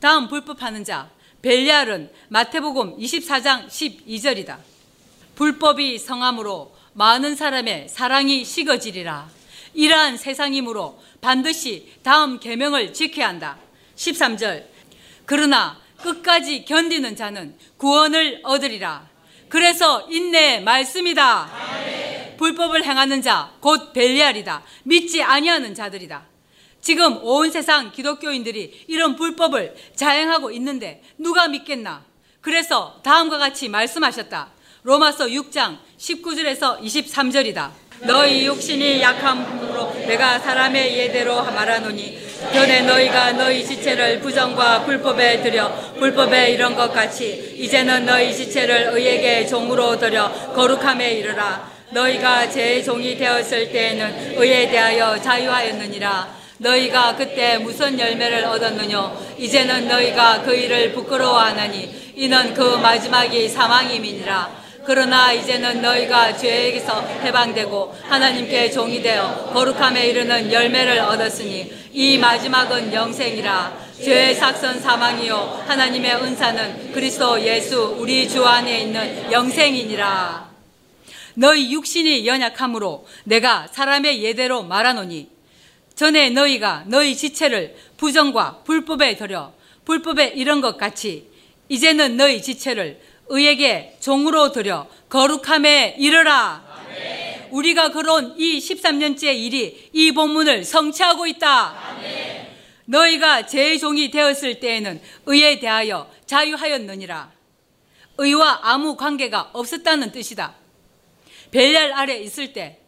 다음 불법하는 자 벨리알은 마태복음 24장 12절이다. 불법이 성함으로 많은 사람의 사랑이 식어지리라. 이러한 세상이므로 반드시 다음 계명을 지켜야 한다. 13절 그러나 끝까지 견디는 자는 구원을 얻으리라. 그래서 인내의 말씀이다. 불법을 행하는 자 곧 벨리알이다. 믿지 아니하는 자들이다. 지금 온 세상 기독교인들이 이런 불법을 자행하고 있는데 누가 믿겠나? 그래서 다음과 같이 말씀하셨다. 로마서 6장 19절에서 23절이다. 너희 육신이 약함으로 내가 사람의 예대로 말하노니 전에 너희가 너희 지체를 부정과 불법에 들여 불법에 이런 것 같이 이제는 너희 지체를 의에게 종으로 들여 거룩함에 이르라 너희가 제 종이 되었을 때에는 의에 대하여 자유하였느니라 너희가 그때 무슨 열매를 얻었느냐 이제는 너희가 그 일을 부끄러워하나니 이는 그 마지막이 사망임이니라. 그러나 이제는 너희가 죄에게서 해방되고 하나님께 종이 되어 거룩함에 이르는 열매를 얻었으니 이 마지막은 영생이라. 죄의 삭선 사망이요. 하나님의 은사는 그리스도 예수 우리 주 안에 있는 영생이니라. 너희 육신이 연약함으로 내가 사람의 예대로 말하노니 전에 너희가 너희 지체를 부정과 불법에 들여 불법에 이런 것 같이 이제는 너희 지체를 의에게 종으로 들여 거룩함에 이르라. 우리가 그런 이 13년째 일이 이 본문을 성취하고 있다. 너희가 제 종이 되었을 때에는 의에 대하여 자유하였느니라. 의와 아무 관계가 없었다는 뜻이다. 벨랄 아래 있을 때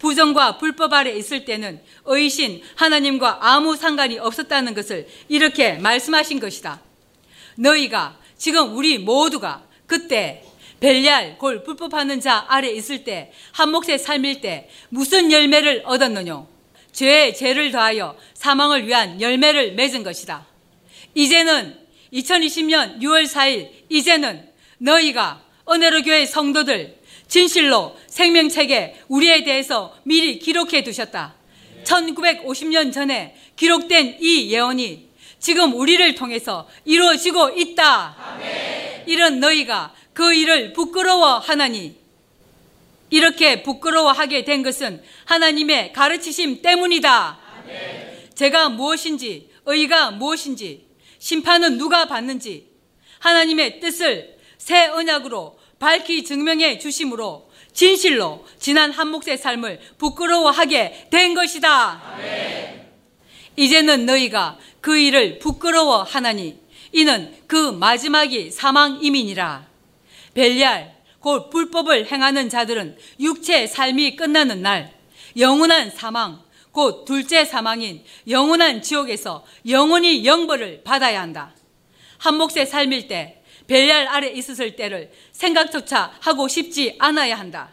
부정과 불법 아래 있을 때는 의신 하나님과 아무 상관이 없었다는 것을 이렇게 말씀하신 것이다. 너희가 지금 우리 모두가 그때 벨리알 골 불법하는 자 아래 있을 때 한몫의 삶일 때 무슨 열매를 얻었느냐? 죄에 죄를 더하여 사망을 위한 열매를 맺은 것이다. 이제는 2020년 6월 4일 이제는 너희가 은혜로 교회 성도들 진실로 생명책에 우리에 대해서 미리 기록해 두셨다. 1950년 전에 기록된 이 예언이 지금 우리를 통해서 이루어지고 있다. 이런 너희가 그 일을 부끄러워하나니 이렇게 부끄러워하게 된 것은 하나님의 가르치심 때문이다. 제가 무엇인지 의가 무엇인지 심판은 누가 받는지 하나님의 뜻을 새 언약으로 밝히 증명해 주심으로 진실로 지난 한 몫의 삶을 부끄러워하게 된 것이다. 아멘. 이제는 너희가 그 일을 부끄러워하나니 이는 그 마지막이 사망임이니라. 벨리알 곧 불법을 행하는 자들은 육체의 삶이 끝나는 날 영원한 사망 곧 둘째 사망인 영원한 지옥에서 영원히 영벌을 받아야 한다. 한 몫의 삶일 때 벨리알 아래 있었을 때를 생각조차 하고 싶지 않아야 한다.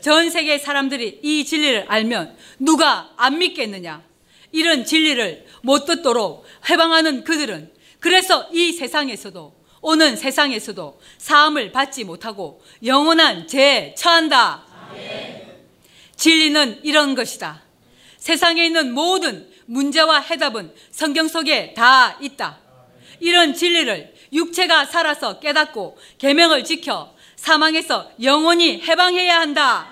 전 세계 사람들이 이 진리를 알면 누가 안 믿겠느냐? 이런 진리를 못 듣도록 해방하는 그들은 그래서 이 세상에서도 오는 세상에서도 사함을 받지 못하고 영원한 죄에 처한다. 진리는 이런 것이다. 세상에 있는 모든 문제와 해답은 성경 속에 다 있다. 이런 진리를 육체가 살아서 깨닫고 계명을 지켜 사망에서 영원히 해방해야 한다.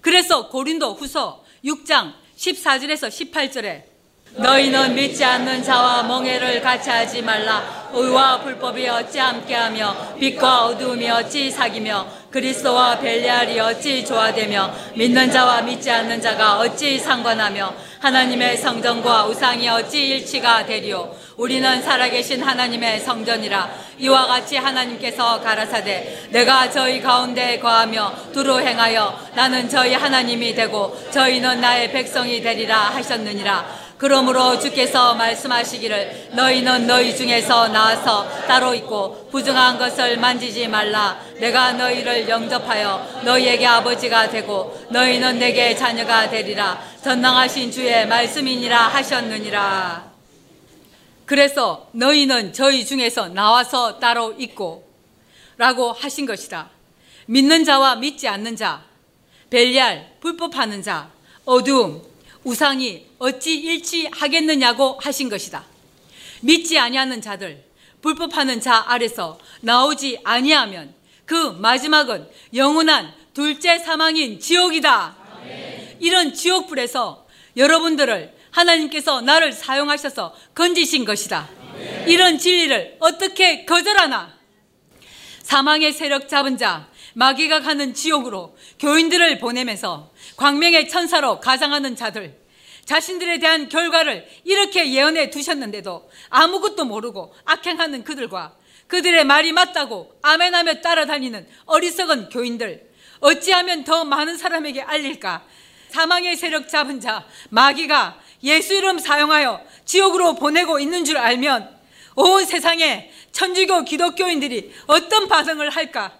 그래서 고린도 후서 6장 14절에서 18절에 너희는 믿지 않는 자와 멍해를 같이 하지 말라. 의와 불법이 어찌 함께하며 빛과 어두움이 어찌 사귀며 그리스도와 벨리알이 어찌 조화되며 믿는 자와 믿지 않는 자가 어찌 상관하며 하나님의 성전과 우상이 어찌 일치가 되리오 우리는 살아계신 하나님의 성전이라 이와 같이 하나님께서 가라사대 내가 저희 가운데 거하며 두루 행하여 나는 저희 하나님이 되고 저희는 나의 백성이 되리라 하셨느니라. 그러므로 주께서 말씀하시기를 너희는 너희 중에서 나와서 따로 있고 부정한 것을 만지지 말라. 내가 너희를 영접하여 너희에게 아버지가 되고 너희는 내게 자녀가 되리라. 전능하신 주의 말씀이니라 하셨느니라 그래서 너희는 저희 중에서 나와서 따로 있고 라고 하신 것이다 믿는 자와 믿지 않는 자 벨리알 불법하는 자 어두움 우상이 어찌 일치하겠느냐고 하신 것이다. 믿지 아니하는 자들 불법하는 자 아래서 나오지 아니하면 그 마지막은 영원한 둘째 사망인 지옥이다. 이런 지옥불에서 여러분들을 하나님께서 나를 사용하셔서 건지신 것이다. 이런 진리를 어떻게 거절하나? 사망의 세력 잡은 자, 마귀가 가는 지옥으로 교인들을 보내면서 광명의 천사로 가장하는 자들, 자신들에 대한 결과를 이렇게 예언해 두셨는데도 아무것도 모르고 악행하는 그들과 그들의 말이 맞다고 아멘하며 따라다니는 어리석은 교인들, 어찌하면 더 많은 사람에게 알릴까? 사망의 세력 잡은 자, 마귀가 예수 이름 사용하여 지옥으로 보내고 있는 줄 알면 온 세상에 천주교 기독교인들이 어떤 반응을 할까?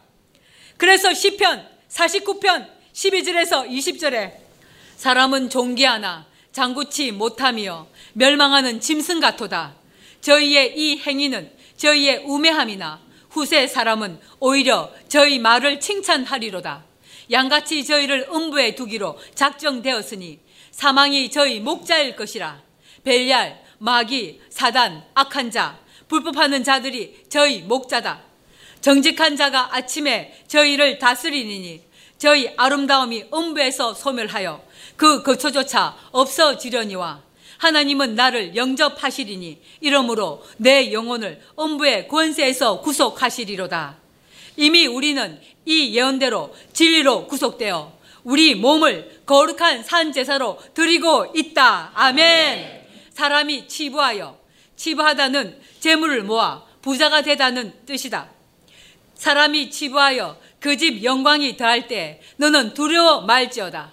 그래서 시편 49편 12절에서 20절에 사람은 존귀하나 장구치 못하며 멸망하는 짐승 같도다. 저희의 이 행위는 저희의 우매함이나 후세 사람은 오히려 저희 말을 칭찬하리로다. 양같이 저희를 음부에 두기로 작정되었으니 사망이 저희 목자일 것이라. 벨얄, 마귀, 사단, 악한 자, 불법하는 자들이 저희 목자다. 정직한 자가 아침에 저희를 다스리니 저희 아름다움이 음부에서 소멸하여 그 거처조차 없어지려니와 하나님은 나를 영접하시리니 이러므로 내 영혼을 음부의 권세에서 구속하시리로다. 이미 우리는 이 예언대로 진리로 구속되어 우리 몸을 거룩한 산 제사로 드리고 있다. 아멘. 사람이 치부하여 치부하다는 재물을 모아 부자가 되다는 뜻이다. 사람이 치부하여 그 집 영광이 더할 때 너는 두려워 말지어다.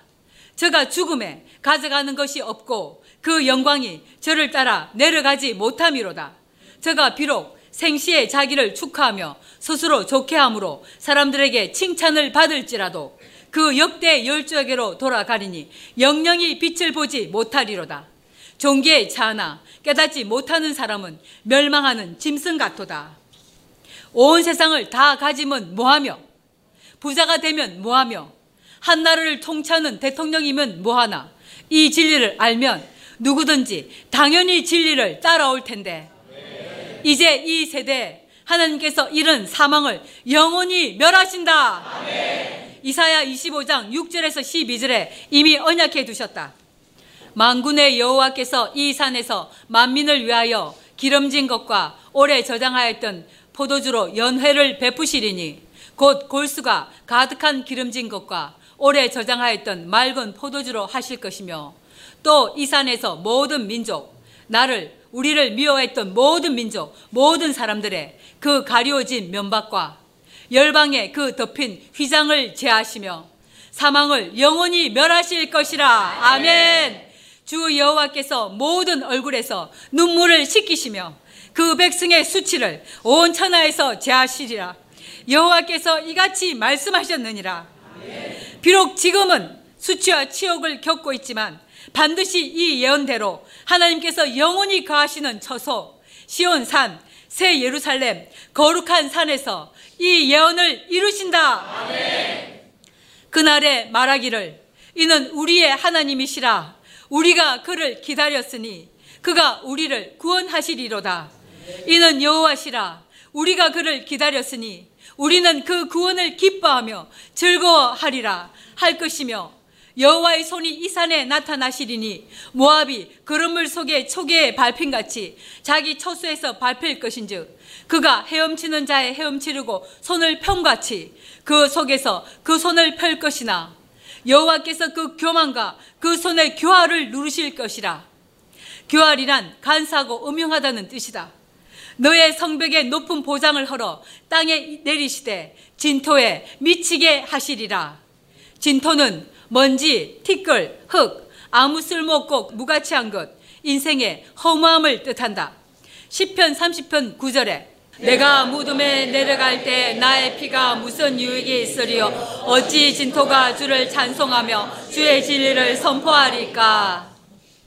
저가 죽음에 가져가는 것이 없고 그 영광이 저를 따라 내려가지 못함이로다. 저가 비록 생시에 자기를 축하하며 스스로 좋게 함으로 사람들에게 칭찬을 받을지라도 그 역대 열주에게로 돌아가리니 영영이 빛을 보지 못하리로다. 종기에 차나 깨닫지 못하는 사람은 멸망하는 짐승 같도다. 온 세상을 다 가지면 뭐하며 부자가 되면 뭐하며 한 나라를 통치하는 대통령이면 뭐하나 이 진리를 알면 누구든지 당연히 진리를 따라올 텐데 이제 이 세대 하나님께서 이런 사망을 영원히 멸하신다. 아멘. 이사야 25장 6절에서 12절에 이미 언약해 두셨다. 만군의 여호와께서 이 산에서 만민을 위하여 기름진 것과 오래 저장하였던 포도주로 연회를 베푸시리니 곧 골수가 가득한 기름진 것과 오래 저장하였던 맑은 포도주로 하실 것이며 또 이 산에서 모든 민족 나를 우리를 미워했던 모든 민족 모든 사람들의 그 가려진 면박과 열방의 그 덮인 휘장을 제하시며 사망을 영원히 멸하실 것이라. 아멘. 주 여호와께서 모든 얼굴에서 눈물을 씻기시며 그 백성의 수치를 온 천하에서 제하시리라. 여호와께서 이같이 말씀하셨느니라. 비록 지금은 수치와 치욕을 겪고 있지만 반드시 이 예언대로 하나님께서 영원히 거하시는 처소 시온산 새 예루살렘 거룩한 산에서 이 예언을 이루신다. 그날에 말하기를 이는 우리의 하나님이시라 우리가 그를 기다렸으니 그가 우리를 구원하시리로다. 이는 여호와시라 우리가 그를 기다렸으니 우리는 그 구원을 기뻐하며 즐거워하리라 할 것이며 여호와의 손이 이 산에 나타나시리니 모압이 그름물 속에 초계의 밟힘같이 자기 처수에서 밟힐 것인즉 그가 헤엄치는 자의 헤엄치르고 손을 펴같이 그 속에서 그 손을 펼 것이나 여호와께서 그 교만과 그 손의 교활을 누르실 것이라. 교활이란 간사하고 음흉하다는 뜻이다. 너의 성벽에 높은 보장을 헐어 땅에 내리시되 진토에 미치게 하시리라. 진토는 먼지, 티끌, 흙, 아무 쓸모 없고 무가치한 것, 인생의 허무함을 뜻한다. 10편 30편 9절에 내가 무덤에 내려갈 때 나의 피가 무슨 유익이 있으리요? 어찌 진토가 주를 찬송하며 주의 진리를 선포하리까?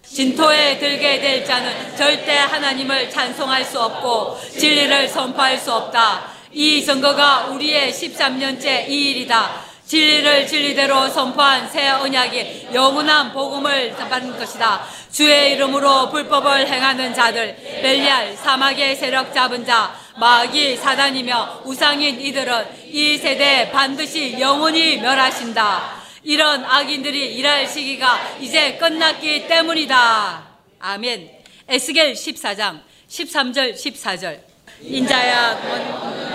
진토에 들게 될 자는 절대 하나님을 찬송할 수 없고 진리를 선포할 수 없다. 이 증거가 우리의 13년째 이 일이다 진리를 진리대로 선포한 새 언약이 영원한 복음을 받는 것이다. 주의 이름으로 불법을 행하는 자들, 벨리알, 사막의 세력 잡은 자, 마귀, 사단이며 우상인 이들은 이 세대에 반드시 영원히 멸하신다. 이런 악인들이 일할 시기가 이제 끝났기 때문이다. 아멘. 에스겔 14장 13절 14절 인자야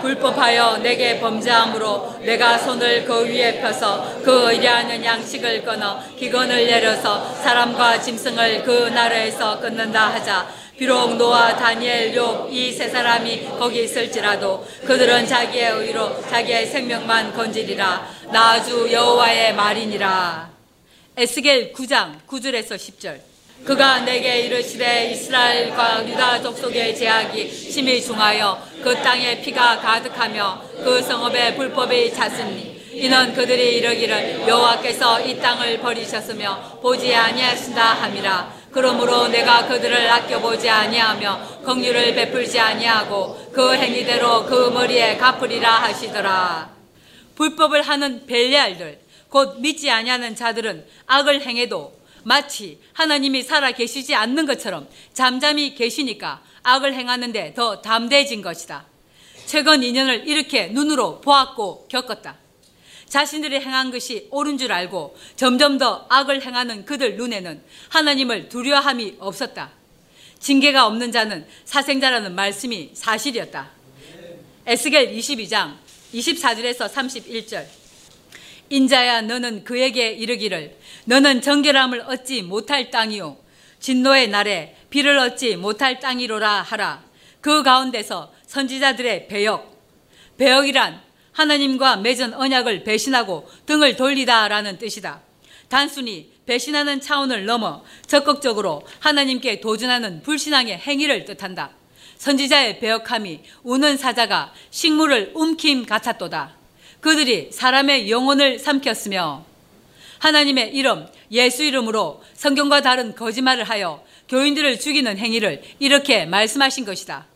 불법하여 내게 범죄함으로 내가 손을 그 위에 펴서 그 의뢰하는 양식을 끊어 기근을 내려서 사람과 짐승을 그 나라에서 끊는다 하자. 비록 노아, 다니엘, 욥이 세 사람이 거기 있을지라도 그들은 자기의 의로 자기의 생명만 건지리라. 나주 여호와의 말이니라. 에스겔 9장 9절에서 10절 그가 내게 이르시되 이스라엘과 유다 족속의 제약이 심히 중하여 그 땅에 피가 가득하며 그 성읍에 불법이 찼으니 이는 그들이 이르기를 여호와께서 이 땅을 버리셨으며 보지 아니하신다 함이라. 그러므로 내가 그들을 아껴보지 아니하며 긍휼을 베풀지 아니하고 그 행위대로 그 머리에 갚으리라 하시더라. 불법을 하는 벨리알들 곧 믿지 아니하는 자들은 악을 행해도 마치 하나님이 살아 계시지 않는 것처럼 잠잠히 계시니까 악을 행하는데 더 담대해진 것이다. 최근 2년을 이렇게 눈으로 보았고 겪었다. 자신들이 행한 것이 옳은 줄 알고 점점 더 악을 행하는 그들 눈에는 하나님을 두려워함이 없었다. 징계가 없는 자는 사생자라는 말씀이 사실이었다. 에스겔 22장 24절에서 31절 인자야 너는 그에게 이르기를 너는 정결함을 얻지 못할 땅이요 진노의 날에 비를 얻지 못할 땅이로라 하라 그 가운데서 선지자들의 배역 배역이란 하나님과 맺은 언약을 배신하고 등을 돌리다라는 뜻이다. 단순히 배신하는 차원을 넘어 적극적으로 하나님께 도전하는 불신앙의 행위를 뜻한다. 선지자의 배역함이 우는 사자가 식물을 움킴 같았도다. 그들이 사람의 영혼을 삼켰으며 하나님의 이름, 예수 이름으로 성경과 다른 거짓말을 하여 교인들을 죽이는 행위를 이렇게 말씀하신 것이다.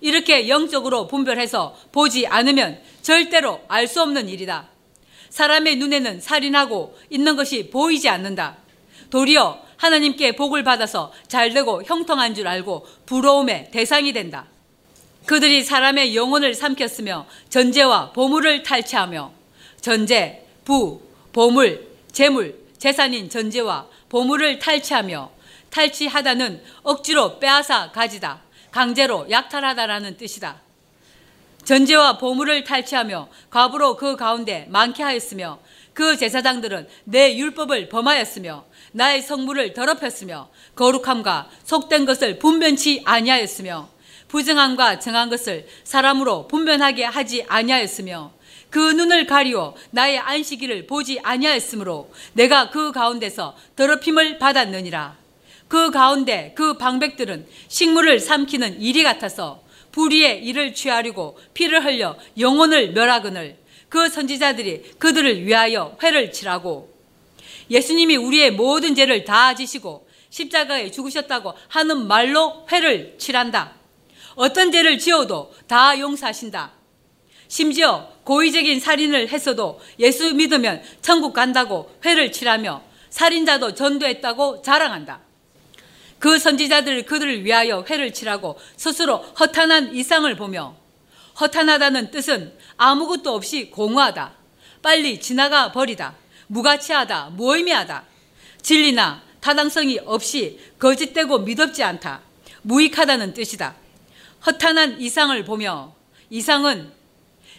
이렇게 영적으로 분별해서 보지 않으면 절대로 알 수 없는 일이다. 사람의 눈에는 살인하고 있는 것이 보이지 않는다. 도리어 하나님께 복을 받아서 잘되고 형통한 줄 알고 부러움의 대상이 된다. 그들이 사람의 영혼을 삼켰으며 전제와 보물을 탈취하며 전제, 부, 보물, 재물, 재산인 전제와 보물을 탈취하며 탈취하다는 억지로 빼앗아 가지다. 강제로 약탈하다라는 뜻이다. 전제와 보물을 탈취하며 과부로 그 가운데 많게 하였으며 그 제사장들은 내 율법을 범하였으며 나의 성물을 더럽혔으며 거룩함과 속된 것을 분변치 아니하였으며 부정함과 정한 것을 사람으로 분변하게 하지 아니하였으며 그 눈을 가리워 나의 안식일을 보지 아니하였으므로 내가 그 가운데서 더럽힘을 받았느니라. 그 가운데 그 방백들은 식물을 삼키는 일이 같아서 불의의 일을 취하려고 피를 흘려 영혼을 멸하거늘 그 선지자들이 그들을 위하여 회를 치라고 예수님이 우리의 모든 죄를 다 지시고 십자가에 죽으셨다고 하는 말로 회를 칠한다. 어떤 죄를 지어도 다 용서하신다. 심지어 고의적인 살인을 했어도 예수 믿으면 천국 간다고 회를 칠하며 살인자도 전도했다고 자랑한다. 그 선지자들 그들을 위하여 회를 칠하고 스스로 허탄한 이상을 보며 허탄하다는 뜻은 아무것도 없이 공허하다. 빨리 지나가 버리다. 무가치하다. 무의미하다. 진리나 타당성이 없이 거짓되고 믿었지 않다. 무익하다는 뜻이다. 허탄한 이상을 보며 이상은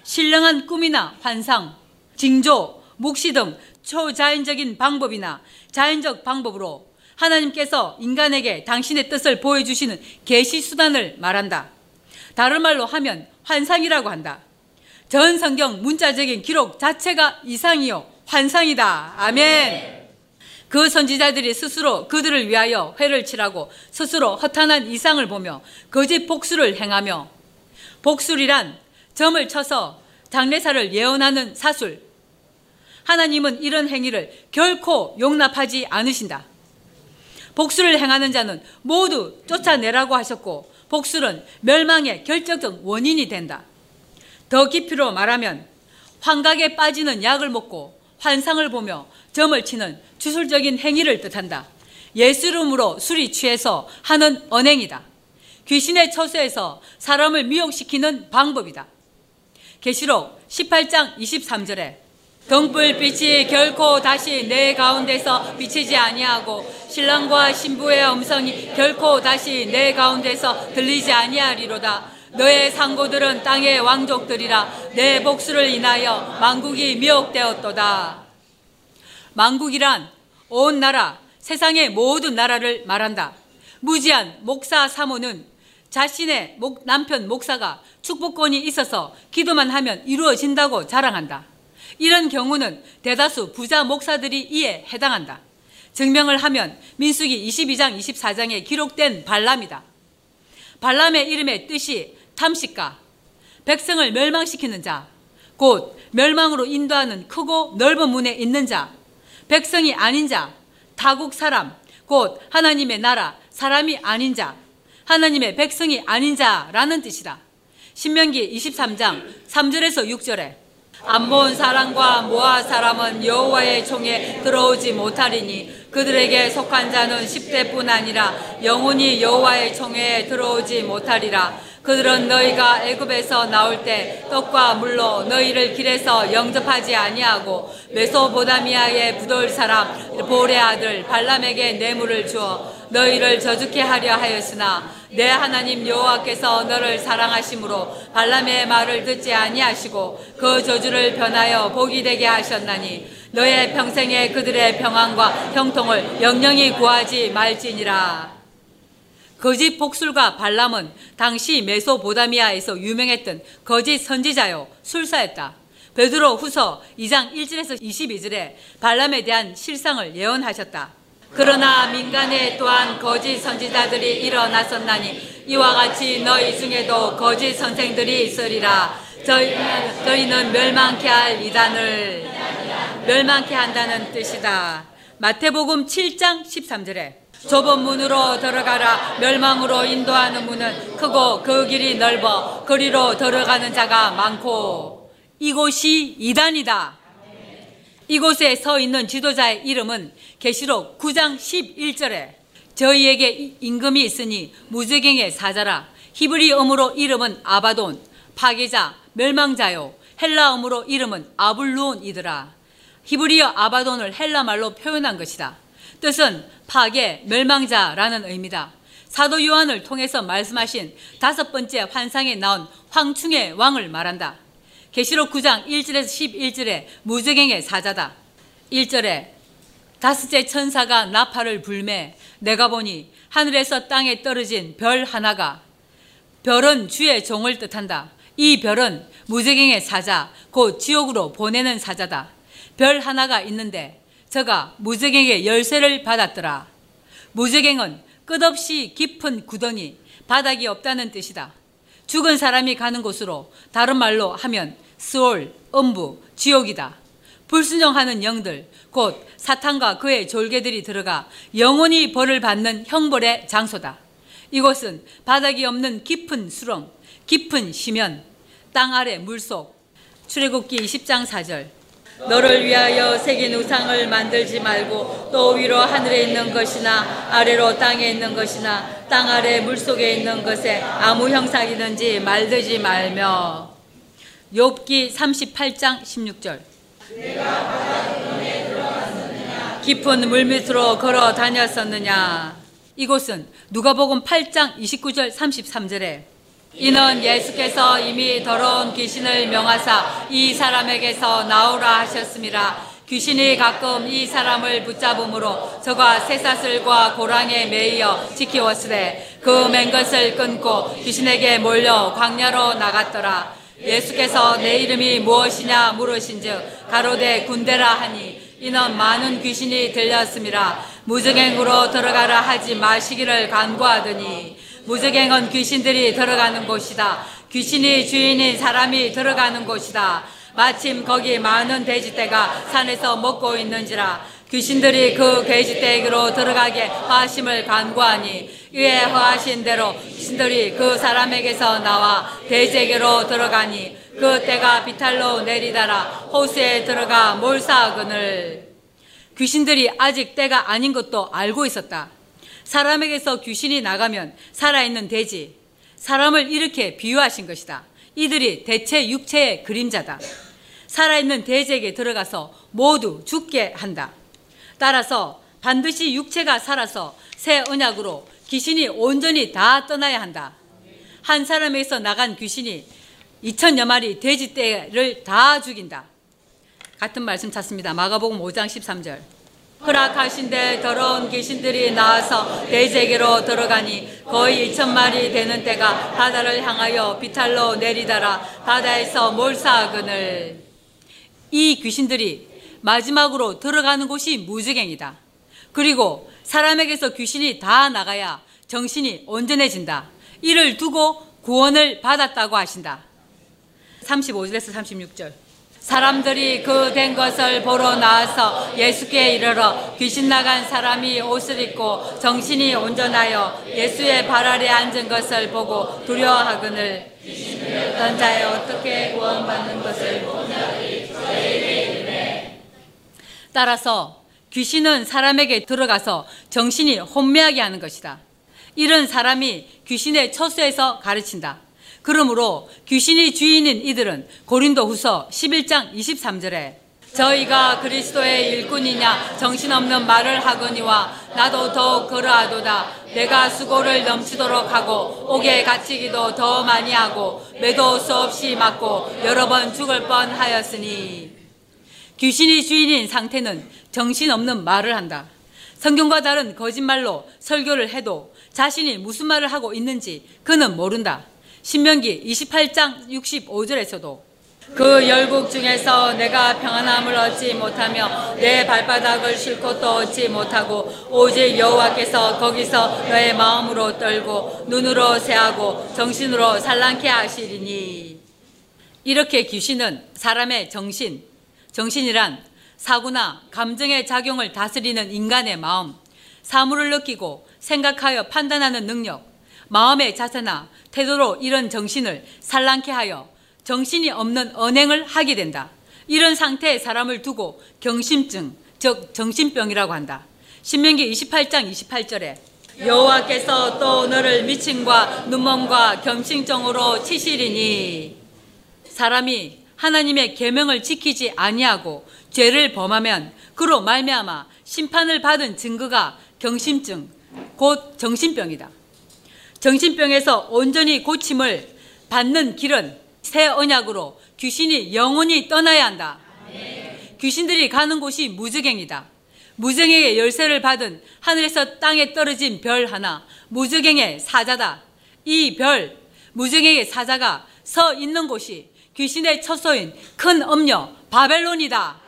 신령한 꿈이나 환상, 징조, 묵시 등 초자연적인 방법이나 자연적 방법으로 하나님께서 인간에게 당신의 뜻을 보여주시는 계시 수단을 말한다. 다른 말로 하면 환상이라고 한다. 전 성경 문자적인 기록 자체가 이상이요 환상이다. 아멘. 그 선지자들이 스스로 그들을 위하여 회를 칠하고 스스로 허탄한 이상을 보며 거짓 복수를 행하며 복술이란 점을 쳐서 장례사를 예언하는 사술. 하나님은 이런 행위를 결코 용납하지 않으신다. 복수를 행하는 자는 모두 쫓아내라고 하셨고 복수는 멸망의 결정적 원인이 된다. 더 깊이로 말하면 환각에 빠지는 약을 먹고 환상을 보며 점을 치는 주술적인 행위를 뜻한다. 예수 이름으로 술이 취해서 하는 언행이다. 귀신의 처소에서 사람을 미혹시키는 방법이다. 계시록 18장 23절에 등불빛이 결코 다시 내 가운데서 비치지 아니하고 신랑과 신부의 음성이 결코 다시 내 가운데서 들리지 아니하리로다. 너의 상고들은 땅의 왕족들이라 내 복수를 인하여 만국이 미혹되었도다. 만국이란 온 나라, 세상의 모든 나라를 말한다. 무지한 목사 사모는 자신의 목, 남편 목사가 축복권이 있어서 기도만 하면 이루어진다고 자랑한다. 이런 경우는 대다수 부자 목사들이 이에 해당한다. 증명을 하면 민수기 22장 24장에 기록된 발람이다. 발람의 이름의 뜻이 탐식가, 백성을 멸망시키는 자, 곧 멸망으로 인도하는 크고 넓은 문에 있는 자, 백성이 아닌 자, 타국 사람, 곧 하나님의 나라, 사람이 아닌 자, 하나님의 백성이 아닌 자라는 뜻이다. 신명기 23장 3절에서 6절에 안본 사람과 모아 사람은 여호와의 총에 들어오지 못하리니 그들에게 속한 자는 10대뿐 아니라 영원히 여호와의 총에 들어오지 못하리라 그들은 너희가 애굽에서 나올 때 떡과 물로 너희를 길에서 영접하지 아니하고 메소보다미아의 부돌 사람 보레 아들 발람에게 뇌물을 주어 너희를 저주케 하려 하였으나 내 하나님 여호와께서 너를 사랑하심으로 발람의 말을 듣지 아니하시고 그 저주를 변하여 복이 되게 하셨나니 너의 평생에 그들의 평안과 형통을 영영히 구하지 말지니라. 거짓 복술가 발람은 당시 메소보다미아에서 유명했던 거짓 선지자요 술사였다. 베드로 후서 2장 1절에서 22절에 발람에 대한 실상을 예언하셨다. 그러나 민간에 또한 거짓 선지자들이 일어났었나니 이와 같이 너희 중에도 거짓 선생들이 있으리라. 저희는, 저희는 멸망케 할 이단을 멸망케 한다는 뜻이다. 마태복음 7장 13절에 좁은 문으로 들어가라 멸망으로 인도하는 문은 크고 그 길이 넓어 거리로 들어가는 자가 많고 이곳이 이단이다. 이곳에 서 있는 지도자의 이름은 계시록 9장 11절에 저희에게 임금이 있으니 무죄경의 사자라 히브리어으로 이름은 아바돈 파괴자 멸망자요 헬라어으로 이름은 아블루온이더라 히브리어 아바돈을 헬라말로 표현한 것이다. 뜻은 파괴, 멸망자라는 의미다. 사도 요한을 통해서 말씀하신 다섯 번째 환상에 나온 황충의 왕을 말한다. 계시록 9장 1절에서 11절에 무적행의 사자다. 1절에 다섯째 천사가 나팔을 불매 내가 보니 하늘에서 땅에 떨어진 별 하나가 별은 주의 종을 뜻한다. 이 별은 무적행의 사자, 곧 지옥으로 보내는 사자다. 별 하나가 있는데 저가 무적행의 열쇠를 받았더라. 무적행은 끝없이 깊은 구덩이, 바닥이 없다는 뜻이다. 죽은 사람이 가는 곳으로 다른 말로 하면 스올, 음부, 지옥이다. 불순종하는 영들, 곧 사탄과 그의 졸개들이 들어가 영원히 벌을 받는 형벌의 장소다. 이곳은 바닥이 없는 깊은 수렁, 깊은 시면, 땅 아래 물속, 출애굽기 20장 4절, 너를 위하여 새긴 우상을 만들지 말고 또 위로 하늘에 있는 것이나 아래로 땅에 있는 것이나 땅 아래 물속에 있는 것에 아무 형상이든지 말들지 말며. 욥기 38장 16절. 깊은 물 밑으로 걸어 다녔었느냐? 이곳은 누가복음 8장 29절 33절에 이는 예수께서 이미 더러운 귀신을 명하사 이 사람에게서 나오라 하셨습니다. 귀신이 가끔 이 사람을 붙잡음으로 저가 쇠사슬과 고랑에 매이어 지키었으되 그맨 것을 끊고 귀신에게 몰려 광야로 나갔더라. 예수께서 내 이름이 무엇이냐 물으신즉 가로되 군대라 하니 이는 많은 귀신이 들렸습니다. 무증행으로 들어가라 하지 마시기를 간구하더니 무적행은 귀신들이 들어가는 곳이다. 귀신이 주인인 사람이 들어가는 곳이다. 마침 거기 많은 돼지떼가 산에서 먹고 있는지라 귀신들이 그 계집대에게로 들어가게 하심을 간구하니 이에 허하신 대로 귀신들이 그 사람에게서 나와 대제게로 들어가니 그 때가 비탈로 내리다라 호수에 들어가 몰사하거늘 귀신들이 아직 때가 아닌 것도 알고 있었다. 사람에게서 귀신이 나가면 살아있는 돼지, 사람을 이렇게 비유하신 것이다. 이들이 대체 육체의 그림자다. 살아있는 돼지에게 들어가서 모두 죽게 한다. 따라서 반드시 육체가 살아서 새 언약으로 귀신이 온전히 다 떠나야 한다. 한 사람에게서 나간 귀신이 2천여 마리 돼지 떼를 다 죽인다. 같은 말씀 찾습니다. 마가복음 5장 13절. 허락하신데 더러운 귀신들이 나와서 돼지에게로 들어가니 거의 2천 마리 되는 때가 바다를 향하여 비탈로 내리다라 바다에서 몰사하거늘 이 귀신들이 마지막으로 들어가는 곳이 무지갱이다. 그리고 사람에게서 귀신이 다 나가야 정신이 온전해진다. 이를 두고 구원을 받았다고 하신다. 35절에서 36절. 사람들이 그 된 것을 보러 나와서 예수께 이르러 귀신 나간 사람이 옷을 입고 정신이 온전하여 예수의 발 아래 앉은 것을 보고 두려워하거늘 어떤 자에 어떻게 구원받는 것을 따라서 귀신은 사람에게 들어가서 정신이 혼미하게 하는 것이다. 이런 사람이 귀신의 처수에서 가르친다. 그러므로 귀신이 주인인 이들은 고린도 후서 11장 23절에 저희가 그리스도의 일꾼이냐 정신없는 말을 하거니와 나도 더욱 그러하도다. 내가 수고를 넘치도록 하고 옥에 갇히기도 더 많이 하고 매도 수없이 맞고 여러 번 죽을 뻔하였으니. 귀신이 주인인 상태는 정신없는 말을 한다. 성경과 다른 거짓말로 설교를 해도 자신이 무슨 말을 하고 있는지 그는 모른다 신명기 28장 65절에서도 그 열국 중에서 내가 평안함을 얻지 못하며 내 발바닥을 쉴 곳도 얻지 못하고 오직 여호와께서 거기서 너의 마음으로 떨고 눈으로 새하고 정신으로 산란케 하시리니. 이렇게 귀신은 사람의 정신, 정신이란 사고나 감정의 작용을 다스리는 인간의 마음, 사물을 느끼고 생각하여 판단하는 능력, 마음의 자세나 태도로 이런 정신을 산란케 하여 정신이 없는 언행을 하게 된다. 이런 상태의 사람을 두고 경심증, 즉 정신병이라고 한다. 신명기 28장 28절에 여호와께서 또 너를 미침과 눈먼과 경심증으로 치시리니 사람이 하나님의 계명을 지키지 아니하고 죄를 범하면 그로 말미암아 심판을 받은 증거가 경심증 곧 정신병이다. 정신병에서 온전히 고침을 받는 길은 새 언약으로 귀신이 영원히 떠나야 한다. 귀신들이 가는 곳이 무즈갱이다. 무즈갱의 열쇠를 받은 하늘에서 땅에 떨어진 별 하나, 무즈갱의 사자다. 이 별, 무즈갱의 사자가 서 있는 곳이 귀신의 처소인 큰 엄녀 바벨론이다.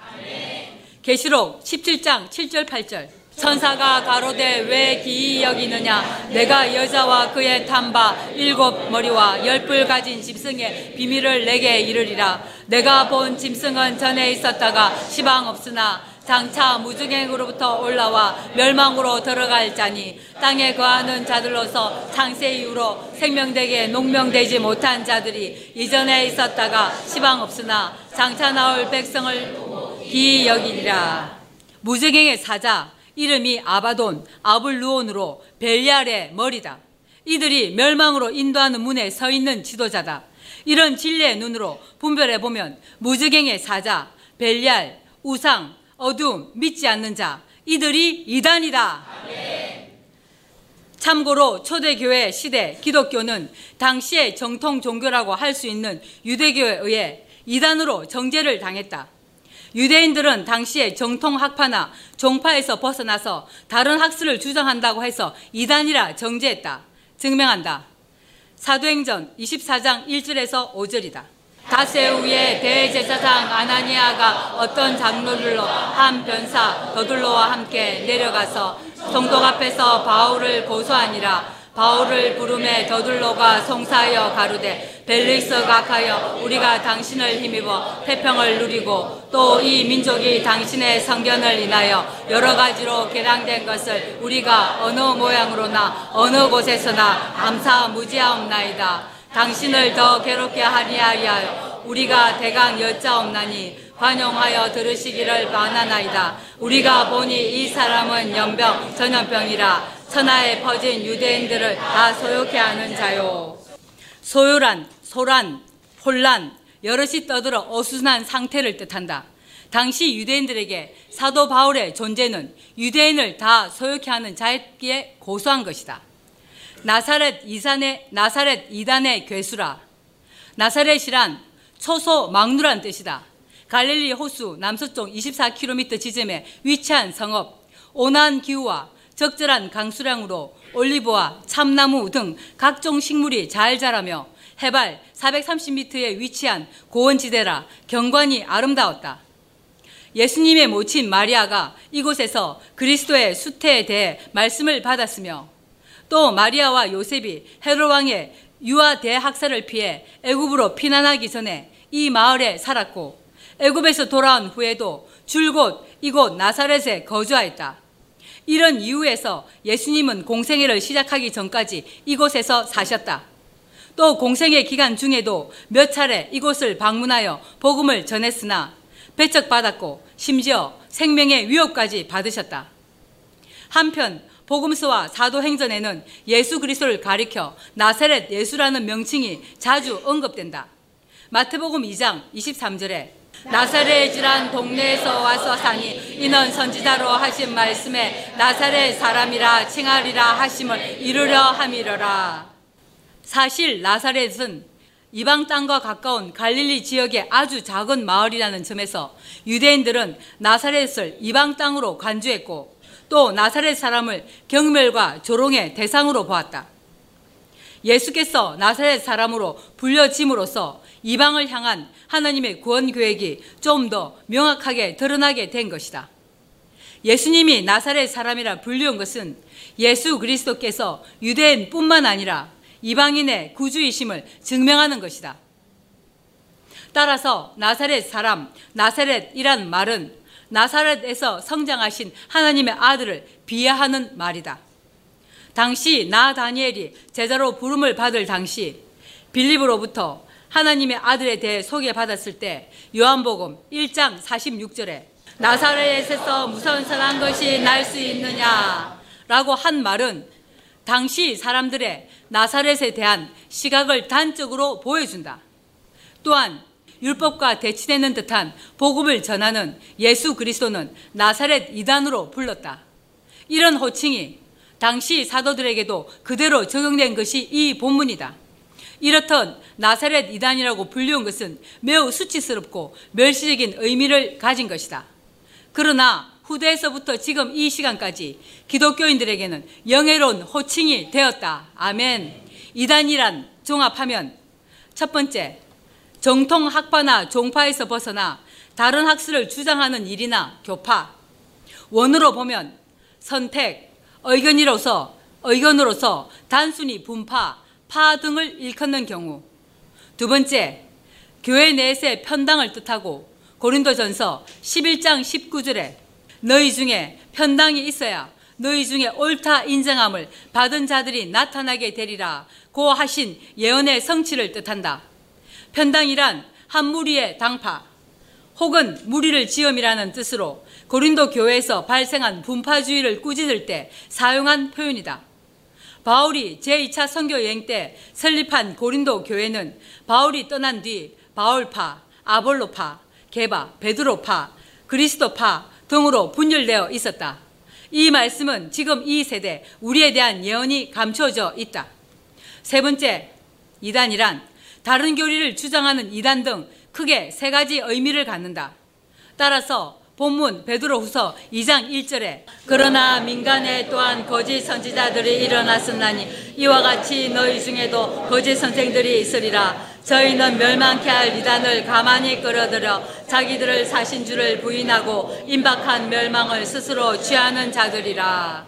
계시록 17장 7절 8절. 천사가 가로되 왜 기이 여기느냐? 내가 여자와 그의 탐바 일곱 머리와 열뿔 가진 짐승의 비밀을 내게 이르리라. 내가 본 짐승은 전에 있었다가 시방 없으나 장차 무중행으로부터 올라와 멸망으로 들어갈 자니 땅에 거하는 자들로서 창세 이후로 생명되게 농명되지 못한 자들이 이전에 있었다가 시방 없으나 장차 나올 백성을 기이 여기리라. 무중행의 사자 이름이 아바돈, 아블루온으로 벨리알의 머리다. 이들이 멸망으로 인도하는 문에 서 있는 지도자다. 이런 진리의 눈으로 분별해 보면 무즈갱의 사자, 벨리알, 우상, 어둠, 믿지 않는 자, 이들이 이단이다. 참고로 초대교회 시대 기독교는 당시의 정통 종교라고 할 수 있는 유대교에 의해 이단으로 정죄를 당했다. 유대인들은 당시에 정통 학파나 종파에서 벗어나서 다른 학술을 주장한다고 해서 이단이라 정죄했다. 증명한다. 사도행전 24장 1절에서 5절이다. 다세우의 대제사장 아나니아가 어떤 장로들로 한 변사 더둘로와 함께 내려가서 성독 앞에서 바울을 고소하니라 바울을 부름에 더둘로가 송사하여 가루되 벨릭스 각하여 우리가 당신을 힘입어 태평을 누리고 또 이 민족이 당신의 성견을 인하여 여러 가지로 개량된 것을 우리가 어느 모양으로나 어느 곳에서나 감사 무지하옵나이다. 당신을 더 괴롭게 하리하여 우리가 대강 여짜옵나니 관용하여 들으시기를 바나나이다. 우리가 보니 이 사람은 연병 전염병이라 천하에 퍼진 유대인들을 다 소욕해 하는 자요. 소요란, 소란, 혼란, 여럿이 떠들어 어수선한 상태를 뜻한다. 당시 유대인들에게 사도 바울의 존재는 유대인을 다 소욕해 하는 자에게 고소한 것이다. 나사렛 이산의 나사렛 이단의 괴수라. 나사렛이란 초소 막루란 뜻이다. 갈릴리 호수 남서쪽 24km 지점에 위치한 성읍, 온화한 기후와 적절한 강수량으로 올리브와 참나무 등 각종 식물이 잘 자라며 해발 430m에 위치한 고원지대라 경관이 아름다웠다. 예수님의 모친 마리아가 이곳에서 그리스도의 수태에 대해 말씀을 받았으며 또 마리아와 요셉이 헤로 왕의 유아 대학살을 피해 애굽으로 피난하기 전에 이 마을에 살았고 애굽에서 돌아온 후에도 줄곧 이곳 나사렛에 거주하였다. 이런 이유에서 예수님은 공생애를 시작하기 전까지 이곳에서 사셨다. 또 공생애 기간 중에도 몇 차례 이곳을 방문하여 복음을 전했으나 배척받았고 심지어 생명의 위협까지 받으셨다. 한편 복음서와 사도행전에는 예수 그리스도를 가리켜 나세렛 예수라는 명칭이 자주 언급된다. 마태복음 2장 23절에 나사렛이란 동네에서 와서 사니 이는 선지자로 하신 말씀에 나사렛 사람이라 칭하리라 하심을 이루려 함이러라. 사실 나사렛은 이방 땅과 가까운 갈릴리 지역의 아주 작은 마을이라는 점에서 유대인들은 나사렛을 이방 땅으로 간주했고 또 나사렛 사람을 경멸과 조롱의 대상으로 보았다. 예수께서 나사렛 사람으로 불려짐으로써 이방을 향한 하나님의 구원 계획이 좀 더 명확하게 드러나게 된 것이다. 예수님이 나사렛 사람이라 불리운 것은 예수 그리스도께서 유대인뿐만 아니라 이방인의 구주이심을 증명하는 것이다. 따라서 나사렛 사람, 나사렛이란 말은 나사렛에서 성장하신 하나님의 아들을 비하하는 말이다. 당시 나 다니엘이 제자로 부름을 받을 당시 빌립으로부터 하나님의 아들에 대해 소개받았을 때 요한복음 1장 46절에 나사렛에서 무슨 선한 것이 날 수 있느냐 라고 한 말은 당시 사람들의 나사렛에 대한 시각을 단적으로 보여준다. 또한 율법과 대치되는 듯한 복음을 전하는 예수 그리스도는 나사렛 이단으로 불렀다. 이런 호칭이 당시 사도들에게도 그대로 적용된 것이 이 본문이다. 이렇듯 나사렛 이단이라고 불리운 것은 매우 수치스럽고 멸시적인 의미를 가진 것이다. 그러나 후대에서부터 지금 이 시간까지 기독교인들에게는 영예로운 호칭이 되었다. 아멘. 이단이란 종합하면 첫 번째, 정통 학파나 종파에서 벗어나 다른 학설을 주장하는 일이나 교파. 원으로 보면 선택, 의견이로서 의견으로서 단순히 분파, 파 등을 일컫는 경우 두 번째, 교회 내에서의 편당을 뜻하고 고린도전서 11장 19절에 너희 중에 편당이 있어야 너희 중에 옳다 인정함을 받은 자들이 나타나게 되리라 고 하신 예언의 성취를 뜻한다. 편당이란 한 무리의 당파 혹은 무리를 지음이라는 뜻으로 고린도 교회에서 발생한 분파주의를 꾸짖을 때 사용한 표현이다. 바울이 제2차 선교 여행 때 설립한 고린도 교회는 바울이 떠난 뒤 바울파, 아볼로파, 게바, 베드로파, 그리스도파 등으로 분열되어 있었다. 이 말씀은 지금 이 세대 우리에 대한 예언이 감춰져 있다. 세 번째, 이단이란 다른 교리를 주장하는 이단 등 크게 세 가지 의미를 갖는다. 따라서 본문 베드로후서 2장 1절에 그러나 민간에 또한 거짓 선지자들이 일어났었나니 이와 같이 너희 중에도 거짓 선생들이 있으리라 저희는 멸망케 할 이단을 가만히 끌어들여 자기들을 사신 줄을 부인하고 임박한 멸망을 스스로 취하는 자들이라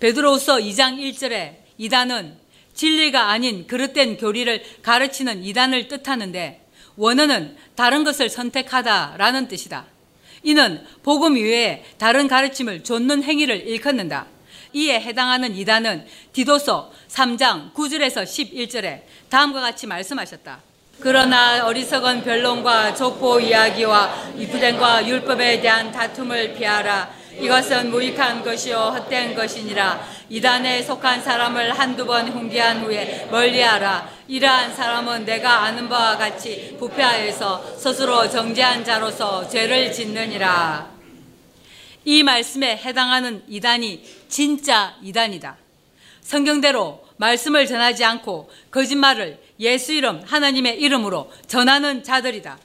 베드로후서 2장 1절에 이단은 진리가 아닌 그릇된 교리를 가르치는 이단을 뜻하는데 원어는 다른 것을 선택하다라는 뜻이다. 이는 복음 이외에 다른 가르침을 좇는 행위를 일컫는다. 이에 해당하는 이단은 디도서 3장 9절에서 11절에 다음과 같이 말씀하셨다. 그러나 어리석은 변론과 족보 이야기와 이부된과 율법에 대한 다툼을 피하라. 이것은 무익한 것이요 헛된 것이니라. 이단에 속한 사람을 한두 번 훈계한 후에 멀리하라. 이러한 사람은 내가 아는 바와 같이 부패하여서 스스로 정죄한 자로서 죄를 짓느니라. 이 말씀에 해당하는 이단이 진짜 이단이다. 성경대로 말씀을 전하지 않고 거짓말을 예수 이름, 하나님의 이름으로 전하는 자들이다.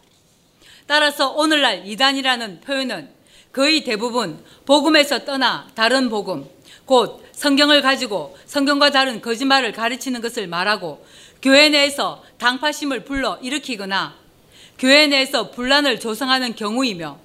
따라서 오늘날 이단이라는 표현은 거의 대부분 복음에서 떠나 다른 복음, 곧 성경을 가지고 성경과 다른 거짓말을 가르치는 것을 말하고 교회 내에서 당파심을 불러 일으키거나 교회 내에서 분란을 조성하는 경우이며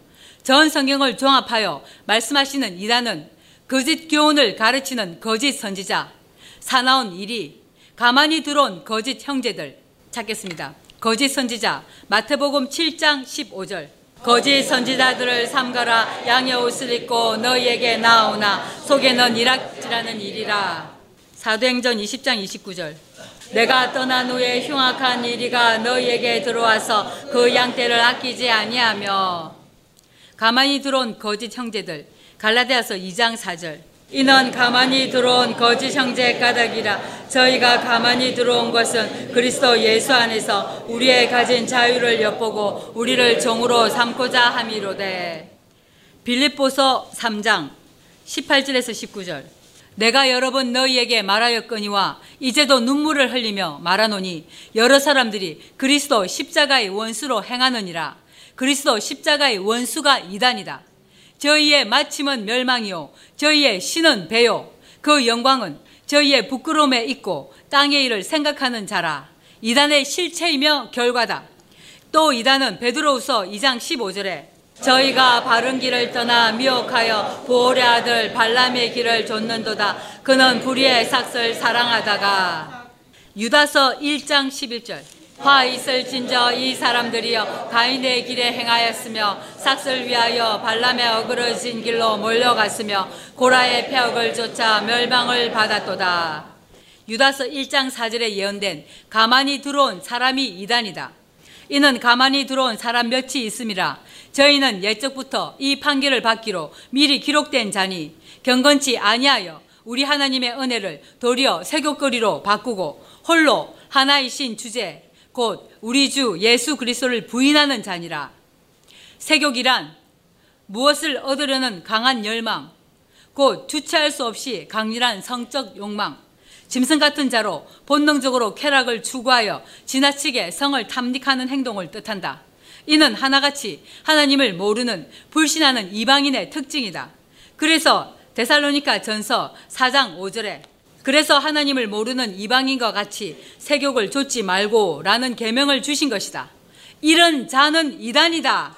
전 성경을 종합하여 말씀하시는 이단은 거짓 교훈을 가르치는 거짓 선지자, 사나운 일이 가만히 들어온 거짓 형제들 찾겠습니다. 거짓 선지자 마태복음 7장 15절 거짓 선지자들을 삼가라. 양의 옷을 입고 너희에게 나오나. 속에는 이락지라는 일이라. 사도행전 20장 29절. 내가 떠난 후에 흉악한 이리가 너희에게 들어와서 그 양떼를 아끼지 아니하며 가만히 들어온 거짓 형제들. 갈라디아서 2장 4절 이는 가만히 들어온 거짓 형제 가닥이라 저희가 가만히 들어온 것은 그리스도 예수 안에서 우리의 가진 자유를 엿보고 우리를 종으로 삼고자 함이로되. 빌립보서 3장 18절에서 19절. 내가 여러 번 너희에게 말하였거니와 이제도 눈물을 흘리며 말하노니 여러 사람들이 그리스도 십자가의 원수로 행하느니라. 그리스도 십자가의 원수가 이단이다 저희의 마침은 멸망이요. 저희의 신은 배요. 그 영광은 저희의 부끄러움에 있고 땅의 일을 생각하는 자라. 이단의 실체이며 결과다. 또 이단은 베드로후서 2장 15절에 저희가 바른 길을 떠나 미혹하여 보올의 아들 발람의 길을 좇는도다. 그는 불의의 삭을 사랑하다가 유다서 1장 11절 화 있을 진저 이 사람들이여 가인의 길에 행하였으며 삭을 위하여 발람의 어그러진 길로 몰려갔으며 고라의 폐역을 쫓아 멸망을 받았도다. 유다서 1장 4절에 예언된 가만히 들어온 사람이 이단이다. 이는 가만히 들어온 사람 몇이 있음이라 저희는 예적부터 이 판결을 받기로 미리 기록된 자니 경건치 아니하여 우리 하나님의 은혜를 도리어 세교거리로 바꾸고 홀로 하나이신 주제 곧 우리 주 예수 그리스도를 부인하는 자니라. 세욕이란 무엇을 얻으려는 강한 열망, 곧 주체할 수 없이 강렬한 성적 욕망, 짐승 같은 자로 본능적으로 쾌락을 추구하여 지나치게 성을 탐닉하는 행동을 뜻한다. 이는 하나같이 하나님을 모르는 불신하는 이방인의 특징이다. 그래서 데살로니카 전서 4장 5절에 그래서 하나님을 모르는 이방인과 같이 세욕을 좇지 말고라는 계명을 주신 것이다. 이런 자는 이단이다.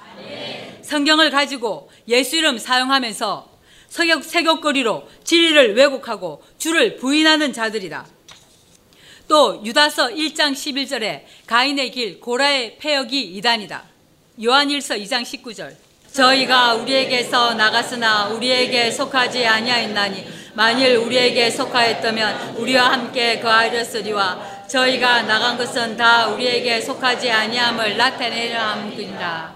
성경을 가지고 예수 이름 사용하면서 서격 세격거리로 진리를 왜곡하고 주를 부인하는 자들이다. 또 유다서 1장 11절에 가인의 길 고라의 폐역이 이단이다. 요한일서 2장 19절 저희가 우리에게서 나갔으나 우리에게 속하지 아니하였나니 만일 우리에게 속하였다면 우리와 함께 거하렸으리와 저희가 나간 것은 다 우리에게 속하지 아니함을 나타내려 함이니라.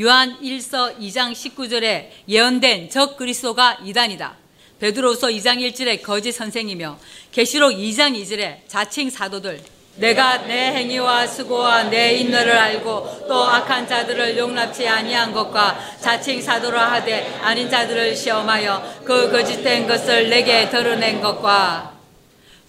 요한 1서 2장 19절에 예언된 적 그리스도가 이단이다. 베드로서 2장 1절에 거짓 선생이며 계시록 2장 2절에 자칭 사도들 내가 내 행위와 수고와 내 인너를 알고 또 악한 자들을 용납치 아니한 것과 자칭 사도라 하되 아닌 자들을 시험하여 그 거짓된 것을 내게 드러낸 것과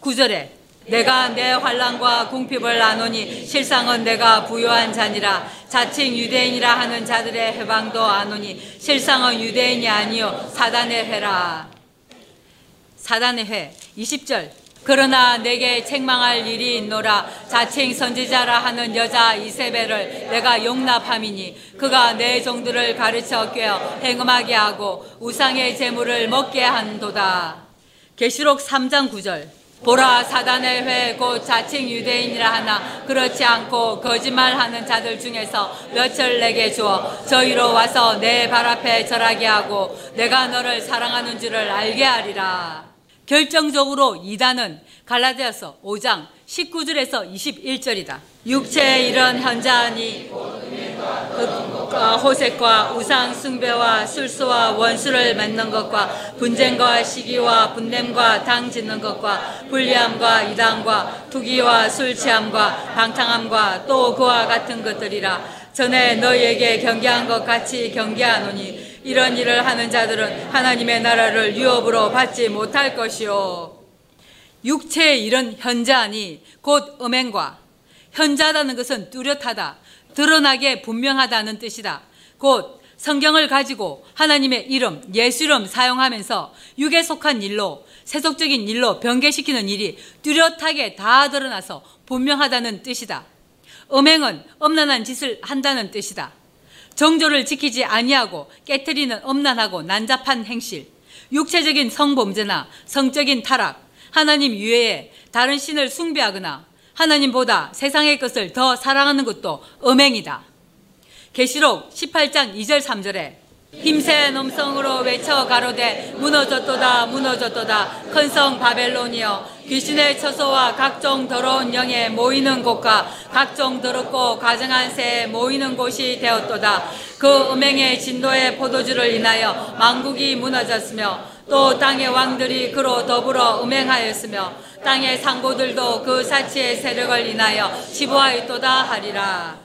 구절에 내가 내 환란과 궁핍을 아노니 실상은 내가 부유한 자니라 자칭 유대인이라 하는 자들의 해방도 아노니 실상은 유대인이 아니요 사단의 회라. 사단의 회 20절 그러나 내게 책망할 일이 있노라 자칭 선지자라 하는 여자 이세벨을 내가 용납함이니 그가 내 종들을 가르쳐 꿰어 행음하게 하고 우상의 재물을 먹게 한도다. 계시록 3장 9절 보라 사단의 회 곧 자칭 유대인이라 하나 그렇지 않고 거짓말하는 자들 중에서 몇을 내게 주어 저희로 와서 내 발 앞에 절하게 하고 내가 너를 사랑하는 줄을 알게 하리라. 결정적으로 이단은 갈라디아서 5장 19절에서 21절이다. 육체의 이런 현자니 호색과 우상 숭배와 술수와 원수를 맺는 것과 분쟁과 시기와 분냄과 당 짓는 것과 불리함과 이단과 투기와 술 취함과 방탕함과 또 그와 같은 것들이라 전에 너희에게 경계한 것 같이 경계하노니 이런 일을 하는 자들은 하나님의 나라를 유업으로 받지 못할 것이요 육체의 이런 현자니 곧 음행과 현자다는 것은 뚜렷하다 드러나게 분명하다는 뜻이다. 곧 성경을 가지고 하나님의 이름, 예수 이름 사용하면서 육에 속한 일로 세속적인 일로 변개시키는 일이 뚜렷하게 다 드러나서 분명하다는 뜻이다. 음행은 엄난한 짓을 한다는 뜻이다. 정조를 지키지 아니하고 깨뜨리는 엄난하고 난잡한 행실, 육체적인 성범죄나 성적인 타락, 하나님 유외에 다른 신을 숭배하거나 하나님보다 세상의 것을 더 사랑하는 것도 음행이다. 계시록 18장 2절 3절에 힘새 넘성으로 외쳐 가로되 무너졌도다 무너졌도다 큰성 바벨론이여 귀신의 처소와 각종 더러운 영에 모이는 곳과 각종 더럽고 가정한 새에 모이는 곳이 되었도다 그 음행의 진도의 포도주를 인하여 망국이 무너졌으며 또 땅의 왕들이 그로 더불어 음행하였으며 땅의 상고들도 그 사치의 세력을 인하여 지부하였도다 하리라.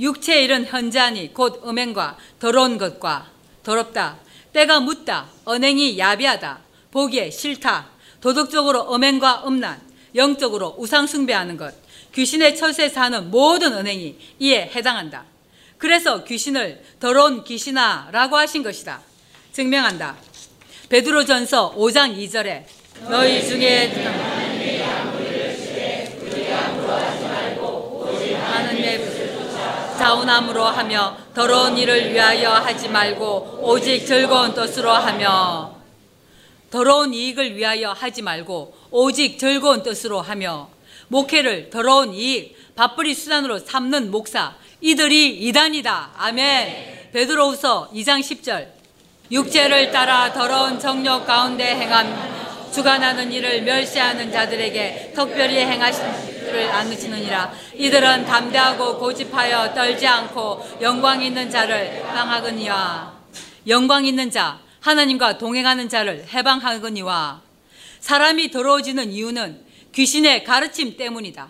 육체의 일은 현자니 곧 음행과 더러운 것과 더럽다. 때가 묻다. 언행이 야비하다. 보기에 싫다. 도덕적으로 음행과 음란, 영적으로 우상숭배하는 것, 귀신의 처세 사는 모든 은행이 이에 해당한다. 그래서 귀신을 더러운 귀신아라고 하신 것이다. 증명한다. 베드로전서 5장 2절에 너희 중에 자원함으로 하며 더러운 일을 위하여 하지 말고 오직 즐거운 뜻으로 하며 더러운 이익을 위하여 하지 말고 오직 즐거운 뜻으로 하며 목회를 더러운 이익, 밥벌이 수단으로 삼는 목사 이들이 이단이다. 아멘. 베드로후서 2장 10절 육체를 따라 더러운 정욕 가운데 행함 주관하는 일을 멸시하는 자들에게 특별히 행하시를 않으시느니라. 이들은 담대하고 고집하여 떨지 않고 영광 있는 자를 해방하거니와 영광 있는 자 하나님과 동행하는 자를 해방하거니와 사람이 더러워지는 이유는 귀신의 가르침 때문이다.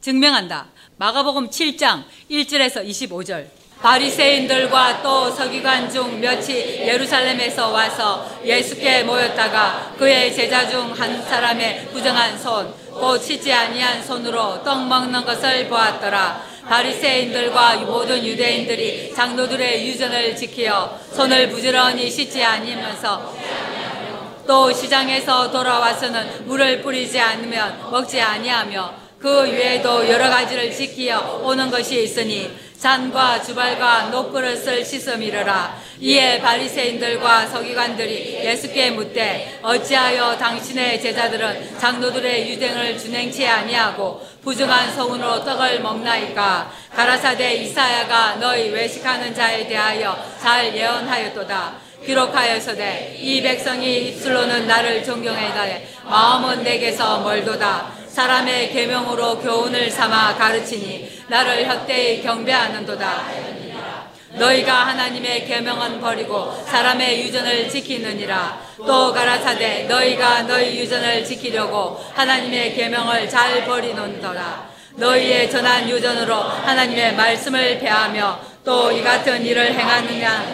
증명한다. 마가복음 7장 1절에서 25절 바리새인들과 또 서기관 중 몇이 예루살렘에서 와서 예수께 모였다가 그의 제자 중 한 사람의 부정한 손, 곧 씻지 아니한 손으로 떡 먹는 것을 보았더라. 바리새인들과 모든 유대인들이 장로들의 유전을 지키어 손을 부지런히 씻지 아니면서 또 시장에서 돌아와서는 물을 뿌리지 않으면 먹지 아니하며 그 외에도 여러 가지를 지키어 오는 것이 있으니 잔과 주발과 녹그릇을 씻음이르라. 이에 바리새인들과 서기관들이 예수께 묻되 어찌하여 당신의 제자들은 장로들의 유행을 준행치 아니하고 부정한 소문으로 떡을 먹나이까? 가라사대 이사야가 너희 외식하는 자에 대하여 잘 예언하였도다 기록하여서되 이 백성이 입술로는 나를 존경하다 마음은 내게서 멀도다 사람의 계명으로 교훈을 삼아 가르치니 나를 헛되이 경배하는도다. 너희가 하나님의 계명은 버리고 사람의 유전을 지키느니라. 또 가라사대 너희가 너희 유전을 지키려고 하나님의 계명을 잘 버리는도다. 너희의 전한 유전으로 하나님의 말씀을 배하며 또 이 같은 일을 행하느냐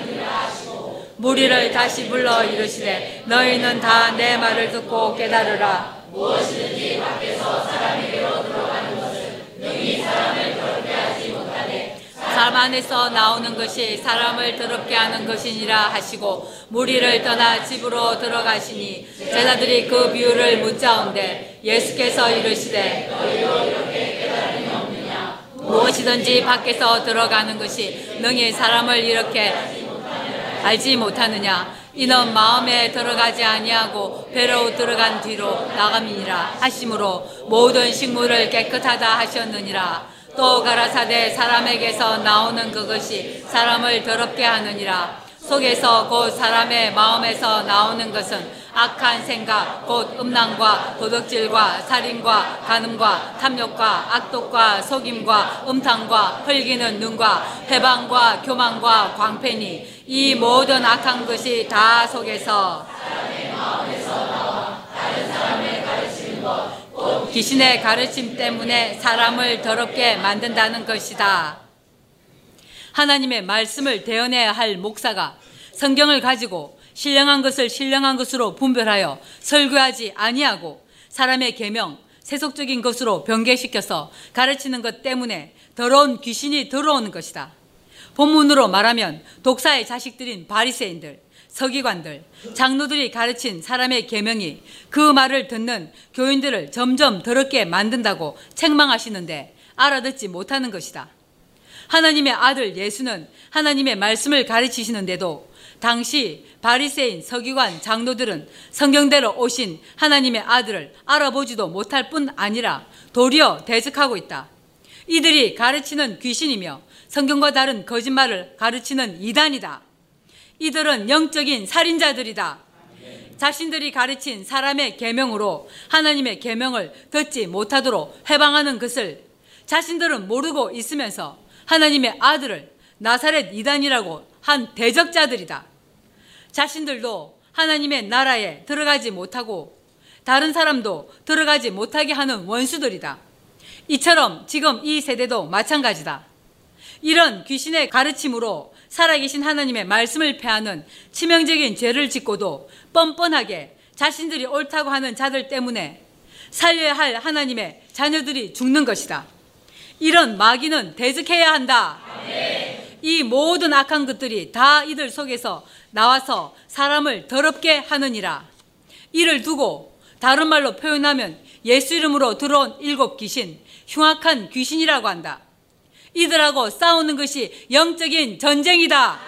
무리를 다시 불러 이르시되 너희는 다 내 말을 듣고 깨달으라. 무엇이든지 밖에서 사람에게로 들어가는 것은 능히 사람을 더럽게 하지 못하되 사람 안에서 나오는 것이 사람을 더럽게 하는 것이니라 하시고 무리를 떠나 집으로 들어가시니 제자들이 그 비유를 묻자온데 예수께서 이르시되 너희도 이렇게 깨달음이 없느냐 무엇이든지 밖에서 들어가는 것이 능히 사람을 이렇게 알지 못하느냐. 이는 마음에 들어가지 아니하고 배로 들어간 뒤로 나감이니라 하심으로 모든 식물을 깨끗하다 하셨느니라. 또 가라사대 사람에게서 나오는 그것이 사람을 더럽게 하느니라 속에서 곧 사람의 마음에서 나오는 것은 악한 생각, 곧 음란과 도덕질과 살인과 간음과 탐욕과 악독과 속임과 음탕과 흘기는 눈과 해방과 교만과 광팬이 이 모든 악한 것이 다 속에서 귀신의 가르침 때문에 사람을 더럽게 만든다는 것이다. 하나님의 말씀을 대언해야 할 목사가 성경을 가지고 신령한 것을 신령한 것으로 분별하여 설교하지 아니하고 사람의 계명, 세속적인 것으로 변개시켜서 가르치는 것 때문에 더러운 귀신이 들어오는 것이다. 본문으로 말하면 독사의 자식들인 바리새인들, 서기관들, 장로들이 가르친 사람의 계명이 그 말을 듣는 교인들을 점점 더럽게 만든다고 책망하시는데 알아듣지 못하는 것이다. 하나님의 아들 예수는 하나님의 말씀을 가르치시는데도 당시 바리새인 서기관 장로들은 성경대로 오신 하나님의 아들을 알아보지도 못할 뿐 아니라 도리어 대적하고 있다. 이들이 가르치는 귀신이며 성경과 다른 거짓말을 가르치는 이단이다. 이들은 영적인 살인자들이다. 자신들이 가르친 사람의 계명으로 하나님의 계명을 듣지 못하도록 해방하는 것을 자신들은 모르고 있으면서 하나님의 아들을 나사렛 이단이라고 한 대적자들이다. 자신들도 하나님의 나라에 들어가지 못하고 다른 사람도 들어가지 못하게 하는 원수들이다. 이처럼 지금 이 세대도 마찬가지다. 이런 귀신의 가르침으로 살아계신 하나님의 말씀을 패하는 치명적인 죄를 짓고도 뻔뻔하게 자신들이 옳다고 하는 자들 때문에 살려야 할 하나님의 자녀들이 죽는 것이다. 이런 마귀는 대적해야 한다. 이 모든 악한 것들이 다 이들 속에서 나와서 사람을 더럽게 하느니라. 이를 두고 다른 말로 표현하면 예수 이름으로 들어온 일곱 귀신, 흉악한 귀신이라고 한다. 이들하고 싸우는 것이 영적인 전쟁이다.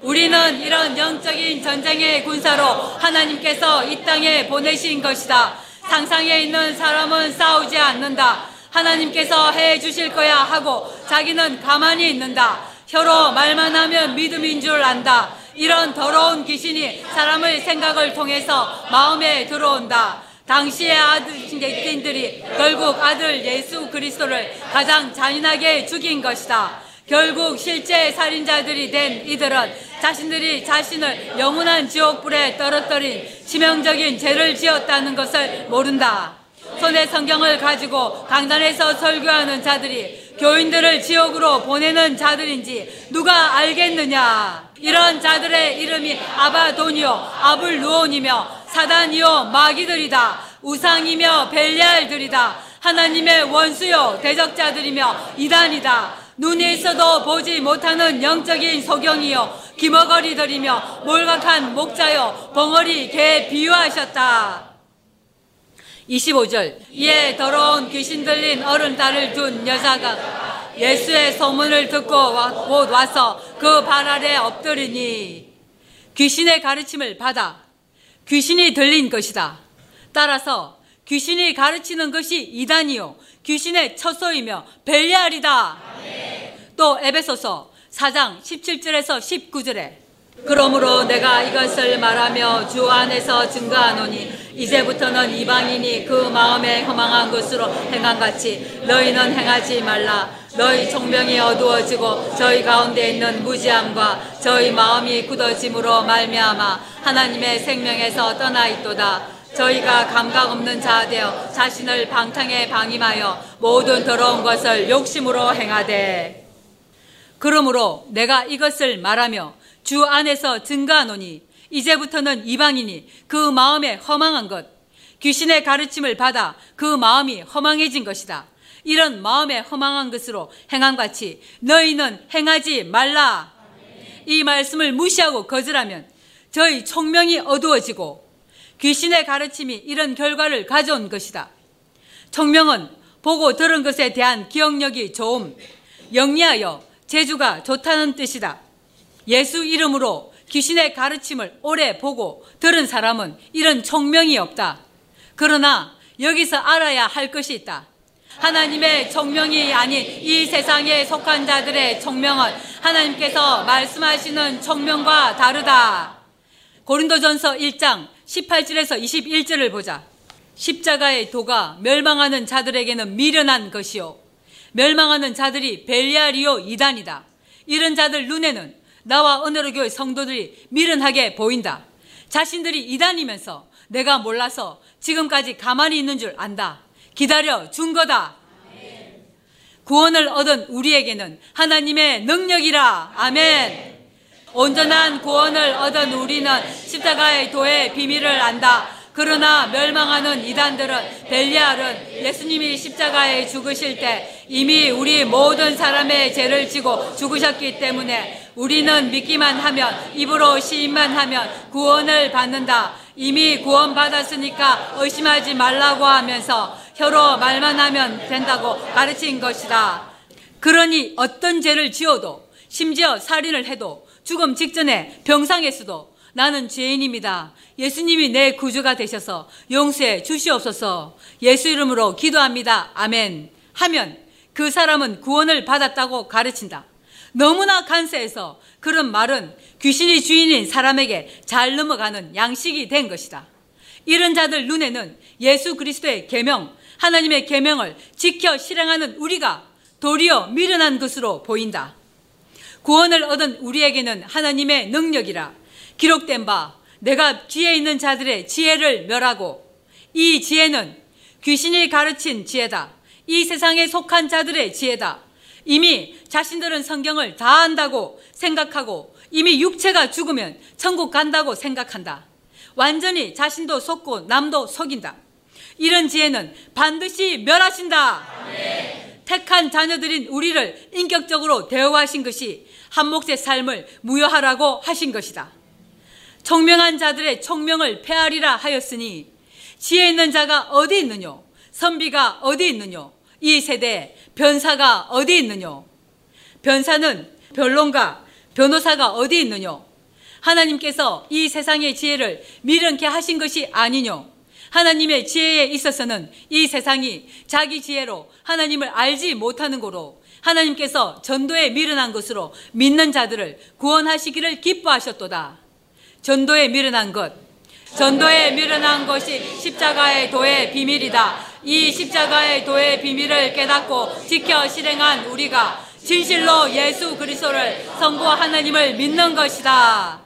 우리는 이런 영적인 전쟁의 군사로 하나님께서 이 땅에 보내신 것이다. 상상에 있는 사람은 싸우지 않는다. 하나님께서 해 주실 거야 하고 자기는 가만히 있는다. 혀로 말만 하면 믿음인 줄 안다. 이런 더러운 귀신이 사람의 생각을 통해서 마음에 들어온다. 당시의 아들들이 결국 아들 예수 그리스도를 가장 잔인하게 죽인 것이다. 결국 실제 살인자들이 된 이들은 자신들이 자신을 영원한 지옥불에 떨어뜨린 치명적인 죄를 지었다는 것을 모른다. 손에 성경을 가지고 강단에서 설교하는 자들이 교인들을 지옥으로 보내는 자들인지 누가 알겠느냐? 이런 자들의 이름이 아바도니오, 아불루온이며 사단이요 마귀들이다. 우상이며 벨리알들이다. 하나님의 원수요 대적자들이며 이단이다. 눈에 있어도 보지 못하는 영적인 소경이요 기머거리들이며 몰각한 목자요 벙어리 개 비유하셨다 25절 이에 더러운 귀신 들린 어른 딸을 둔 여자가 예수의 소문을 듣고 곧 와서 그 발 아래 엎드리니 귀신의 가르침을 받아 귀신이 들린 것이다. 따라서 귀신이 가르치는 것이 이단이요. 귀신의 처소이며 벨리알이다. 또 에베소서 4장 17절에서 19절에 그러므로 내가 이것을 말하며 주 안에서 증거하노니 이제부터는 이방인이 그 마음에 허망한 것으로 행한 같이 너희는 행하지 말라. 너희 총명이 어두워지고 저희 가운데 있는 무지함과 저희 마음이 굳어짐으로 말미암아 하나님의 생명에서 떠나 있도다. 저희가 감각 없는 자 되어 자신을 방탕에 방임하여 모든 더러운 것을 욕심으로 행하되. 그러므로 내가 이것을 말하며 주 안에서 증가하노니 이제부터는 이방인이 그 마음에 허망한 것, 귀신의 가르침을 받아 그 마음이 허망해진 것이다. 이런 마음에 허망한 것으로 행함 같이 너희는 행하지 말라. 이 말씀을 무시하고 거절하면 저희 총명이 어두워지고 귀신의 가르침이 이런 결과를 가져온 것이다. 총명은 보고 들은 것에 대한 기억력이 좋음, 영리하여 재주가 좋다는 뜻이다. 예수 이름으로 귀신의 가르침을 오래 보고 들은 사람은 이런 총명이 없다. 그러나 여기서 알아야 할 것이 있다. 하나님의 총명이 아닌 이 세상에 속한 자들의 총명은 하나님께서 말씀하시는 총명과 다르다. 고린도전서 1장 18절에서 21절을 보자. 십자가의 도가 멸망하는 자들에게는 미련한 것이요. 멸망하는 자들이 벨리아리오 이단이다. 이런 자들 눈에는 나와 은혜로 교회 성도들이 미련하게 보인다. 자신들이 이단이면서 내가 몰라서 지금까지 가만히 있는 줄 안다. 기다려 준 거다. 구원을 얻은 우리에게는 하나님의 능력이라. 아멘. 온전한 구원을 얻은 우리는 십자가의 도의 비밀을 안다. 그러나 멸망하는 이단들은 벨리알은 예수님이 십자가에 죽으실 때 이미 우리 모든 사람의 죄를 지고 죽으셨기 때문에 우리는 믿기만 하면 입으로 시인만 하면 구원을 받는다. 이미 구원받았으니까 의심하지 말라고 하면서 혀로 말만 하면 된다고 가르친 것이다. 그러니 어떤 죄를 지어도 심지어 살인을 해도 죽음 직전에 병상에서도 나는 죄인입니다. 예수님이 내 구주가 되셔서 용서해 주시옵소서. 예수 이름으로 기도합니다. 아멘. 하면 그 사람은 구원을 받았다고 가르친다. 너무나 간세해서 그런 말은 귀신이 주인인 사람에게 잘 넘어가는 양식이 된 것이다. 이런 자들 눈에는 예수 그리스도의 계명, 하나님의 계명을 지켜 실행하는 우리가 도리어 미련한 것으로 보인다. 구원을 얻은 우리에게는 하나님의 능력이라 기록된 바 내가 뒤에 있는 자들의 지혜를 멸하고 이 지혜는 귀신이 가르친 지혜다. 이 세상에 속한 자들의 지혜다. 이미 자신들은 성경을 다 안다고 생각하고 이미 육체가 죽으면 천국 간다고 생각한다. 완전히 자신도 속고 남도 속인다. 이런 지혜는 반드시 멸하신다. 네. 택한 자녀들인 우리를 인격적으로 대우하신 것이 한 몫의 삶을 무효하라고 하신 것이다. 총명한 자들의 총명을 폐하리라 하였으니 지혜 있는 자가 어디 있느냐? 선비가 어디 있느냐? 이 세대에 변사가 어디 있느냐? 변사는 변론가, 변호사가 어디 있느냐? 하나님께서 이 세상의 지혜를 미련케 하신 것이 아니뇨. 하나님의 지혜에 있어서는 이 세상이 자기 지혜로 하나님을 알지 못하는 거로 하나님께서 전도에 미련한 것으로 믿는 자들을 구원하시기를 기뻐하셨도다. 전도에 미련한 것. 전도에 미련한 것이 십자가의 도의 비밀이다. 이 십자가의 도의 비밀을 깨닫고 지켜 실행한 우리가 진실로 예수 그리스도를 성부 하나님을 믿는 것이다.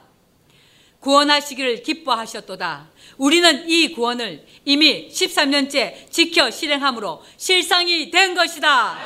구원하시기를 기뻐하셨도다. 우리는 이 구원을 이미 13년째 지켜 실행함으로 실상이 된 것이다.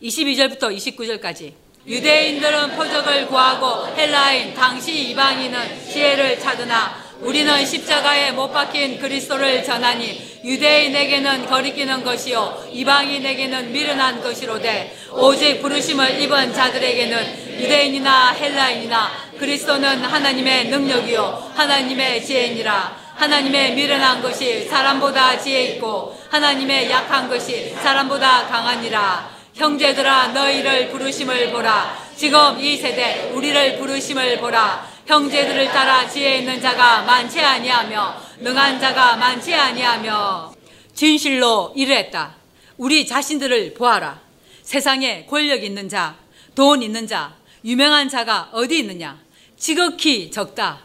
22절부터 29절까지 유대인들은 표적을 구하고 헬라인 당시 이방인은 지혜를 찾으나 우리는 십자가에 못 박힌 그리스도를 전하니 유대인에게는 거리끼는 것이요 이방인에게는 미련한 것이로되 오직 부르심을 입은 자들에게는 유대인이나 헬라인이나 그리스도는 하나님의 능력이요 하나님의 지혜니라. 하나님의 미련한 것이 사람보다 지혜 있고 하나님의 약한 것이 사람보다 강하니라 형제들아 너희를 부르심을 보라 지금 이 세대 우리를 부르심을 보라 형제들을 따라 지혜 있는 자가 많지 아니하며 능한 자가 많지 아니하며 진실로 이르했다. 우리 자신들을 보아라. 세상에 권력 있는 자, 돈 있는 자, 유명한 자가 어디 있느냐? 지극히 적다.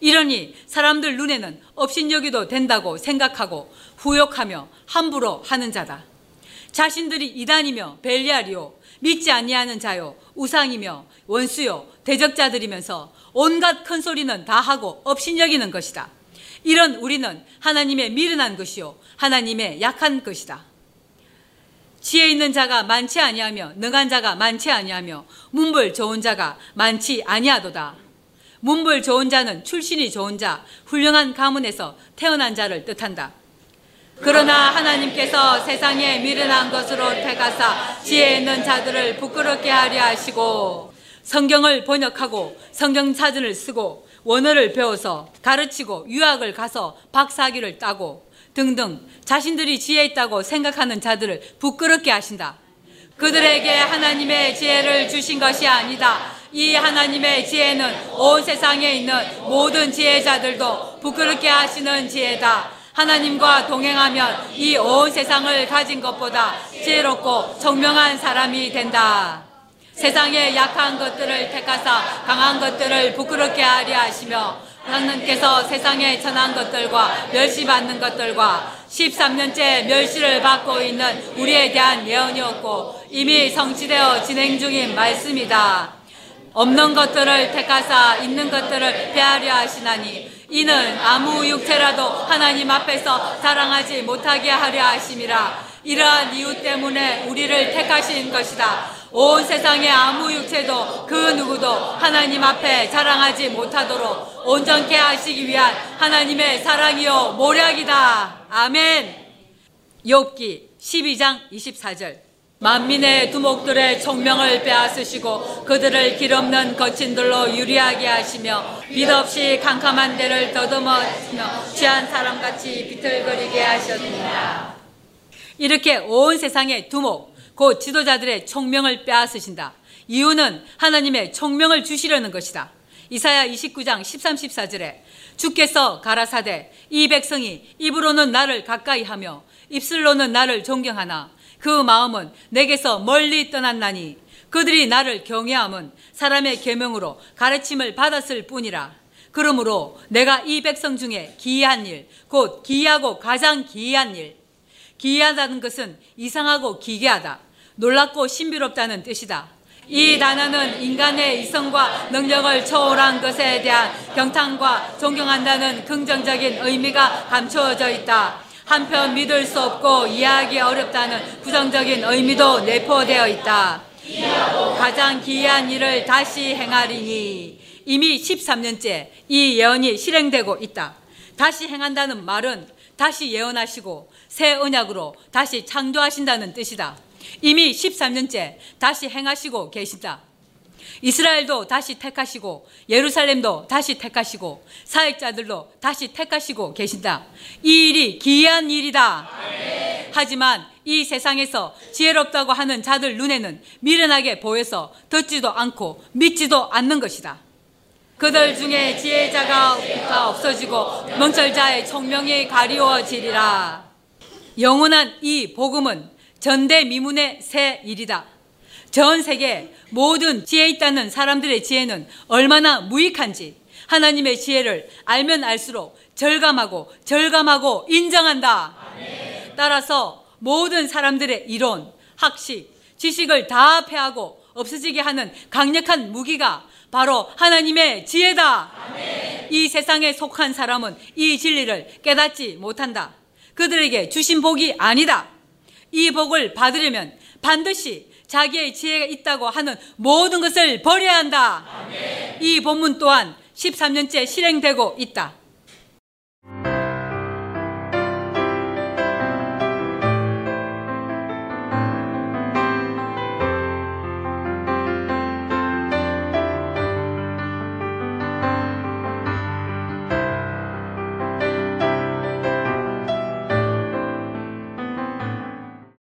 이러니 사람들 눈에는 업신여기도 된다고 생각하고 후욕하며 함부로 하는 자다. 자신들이 이단이며 벨리알이요 믿지 아니하는 자요 우상이며 원수요 대적자들이면서 온갖 큰 소리는 다 하고 업신여기는 것이다. 이런 우리는 하나님의 미련한 것이요 하나님의 약한 것이다. 지혜 있는 자가 많지 아니하며 능한 자가 많지 아니하며 문벌 좋은 자가 많지 아니하도다. 문벌 좋은 자는 출신이 좋은 자, 훌륭한 가문에서 태어난 자를 뜻한다. 그러나 하나님께서 세상에 미련한 것으로 택하사 지혜 있는 자들을 부끄럽게 하려 하시고 성경을 번역하고 성경 사전을 쓰고 원어를 배워서 가르치고 유학을 가서 박사학위를 따고 등등 자신들이 지혜 있다고 생각하는 자들을 부끄럽게 하신다. 그들에게 하나님의 지혜를 주신 것이 아니다. 이 하나님의 지혜는 온 세상에 있는 모든 지혜자들도 부끄럽게 하시는 지혜다. 하나님과 동행하면 이 온 세상을 가진 것보다 지혜롭고 청명한 사람이 된다. 세상의 약한 것들을 택하사 강한 것들을 부끄럽게 하려 하시며 하나님께서 세상에 천한 것들과 멸시받는 것들과 13년째 멸시를 받고 있는 우리에 대한 예언이었고 이미 성취되어 진행 중인 말씀이다. 없는 것들을 택하사 있는 것들을 배하려 하시나니 이는 아무 육체라도 하나님 앞에서 자랑하지 못하게 하려 하심이라 이러한 이유 때문에 우리를 택하신 것이다. 온 세상의 아무 육체도 그 누구도 하나님 앞에 자랑하지 못하도록 온전케 하시기 위한 하나님의 사랑이요 모략이다. 아멘. 욥기 12장 24절. 만민의 두목들의 총명을 빼앗으시고 그들을 길없는 거친들로 유리하게 하시며 빛없이 캄캄한 데를 더듬어며 취한 사람같이 비틀거리게 하셨느니라. 이렇게 온 세상의 두목, 곧 지도자들의 총명을 빼앗으신다. 이유는 하나님의 총명을 주시려는 것이다. 이사야 29장 13, 14절에 주께서 가라사대 이 백성이 입으로는 나를 가까이 하며 입술로는 나를 존경하나 그 마음은 내게서 멀리 떠났나니 그들이 나를 경외함은 사람의 계명으로 가르침을 받았을 뿐이라. 그러므로 내가 이 백성 중에 기이한 일, 곧 기이하고 가장 기이한 일, 기이하다는 것은 이상하고 기괴하다, 놀랍고 신비롭다는 뜻이다. 이 단어는 인간의 이성과 능력을 초월한 것에 대한 경탄과 존경한다는 긍정적인 의미가 감추어져 있다. 한편 믿을 수 없고 이해하기 어렵다는 부정적인 의미도 내포되어 있다. 가장 기이한 일을 다시 행하리니 이미 13년째 이 예언이 실행되고 있다. 다시 행한다는 말은 다시 예언하시고 새 언약으로 다시 창조하신다는 뜻이다. 이미 13년째 다시 행하시고 계신다. 이스라엘도 다시 택하시고 예루살렘도 다시 택하시고 사역자들도 다시 택하시고 계신다. 이 일이 기이한 일이다. 하지만 이 세상에서 지혜롭다고 하는 자들 눈에는 미련하게 보여서 듣지도 않고 믿지도 않는 것이다. 그들 중에 지혜자가 없어지고 명철자의 총명이 가리워지리라. 영원한 이 복음은 전대미문의 새 일이다. 전 세계 모든 지혜 있다는 사람들의 지혜는 얼마나 무익한지 하나님의 지혜를 알면 알수록 절감하고 절감하고 인정한다. 따라서 모든 사람들의 이론, 학식, 지식을 다 패하고 없어지게 하는 강력한 무기가 바로 하나님의 지혜다. 이 세상에 속한 사람은 이 진리를 깨닫지 못한다. 그들에게 주신 복이 아니다. 이 복을 받으려면 반드시 자기의 지혜가 있다고 하는 모든 것을 버려야 한다. 아멘. 이 본문 또한 13년째 실행되고 있다.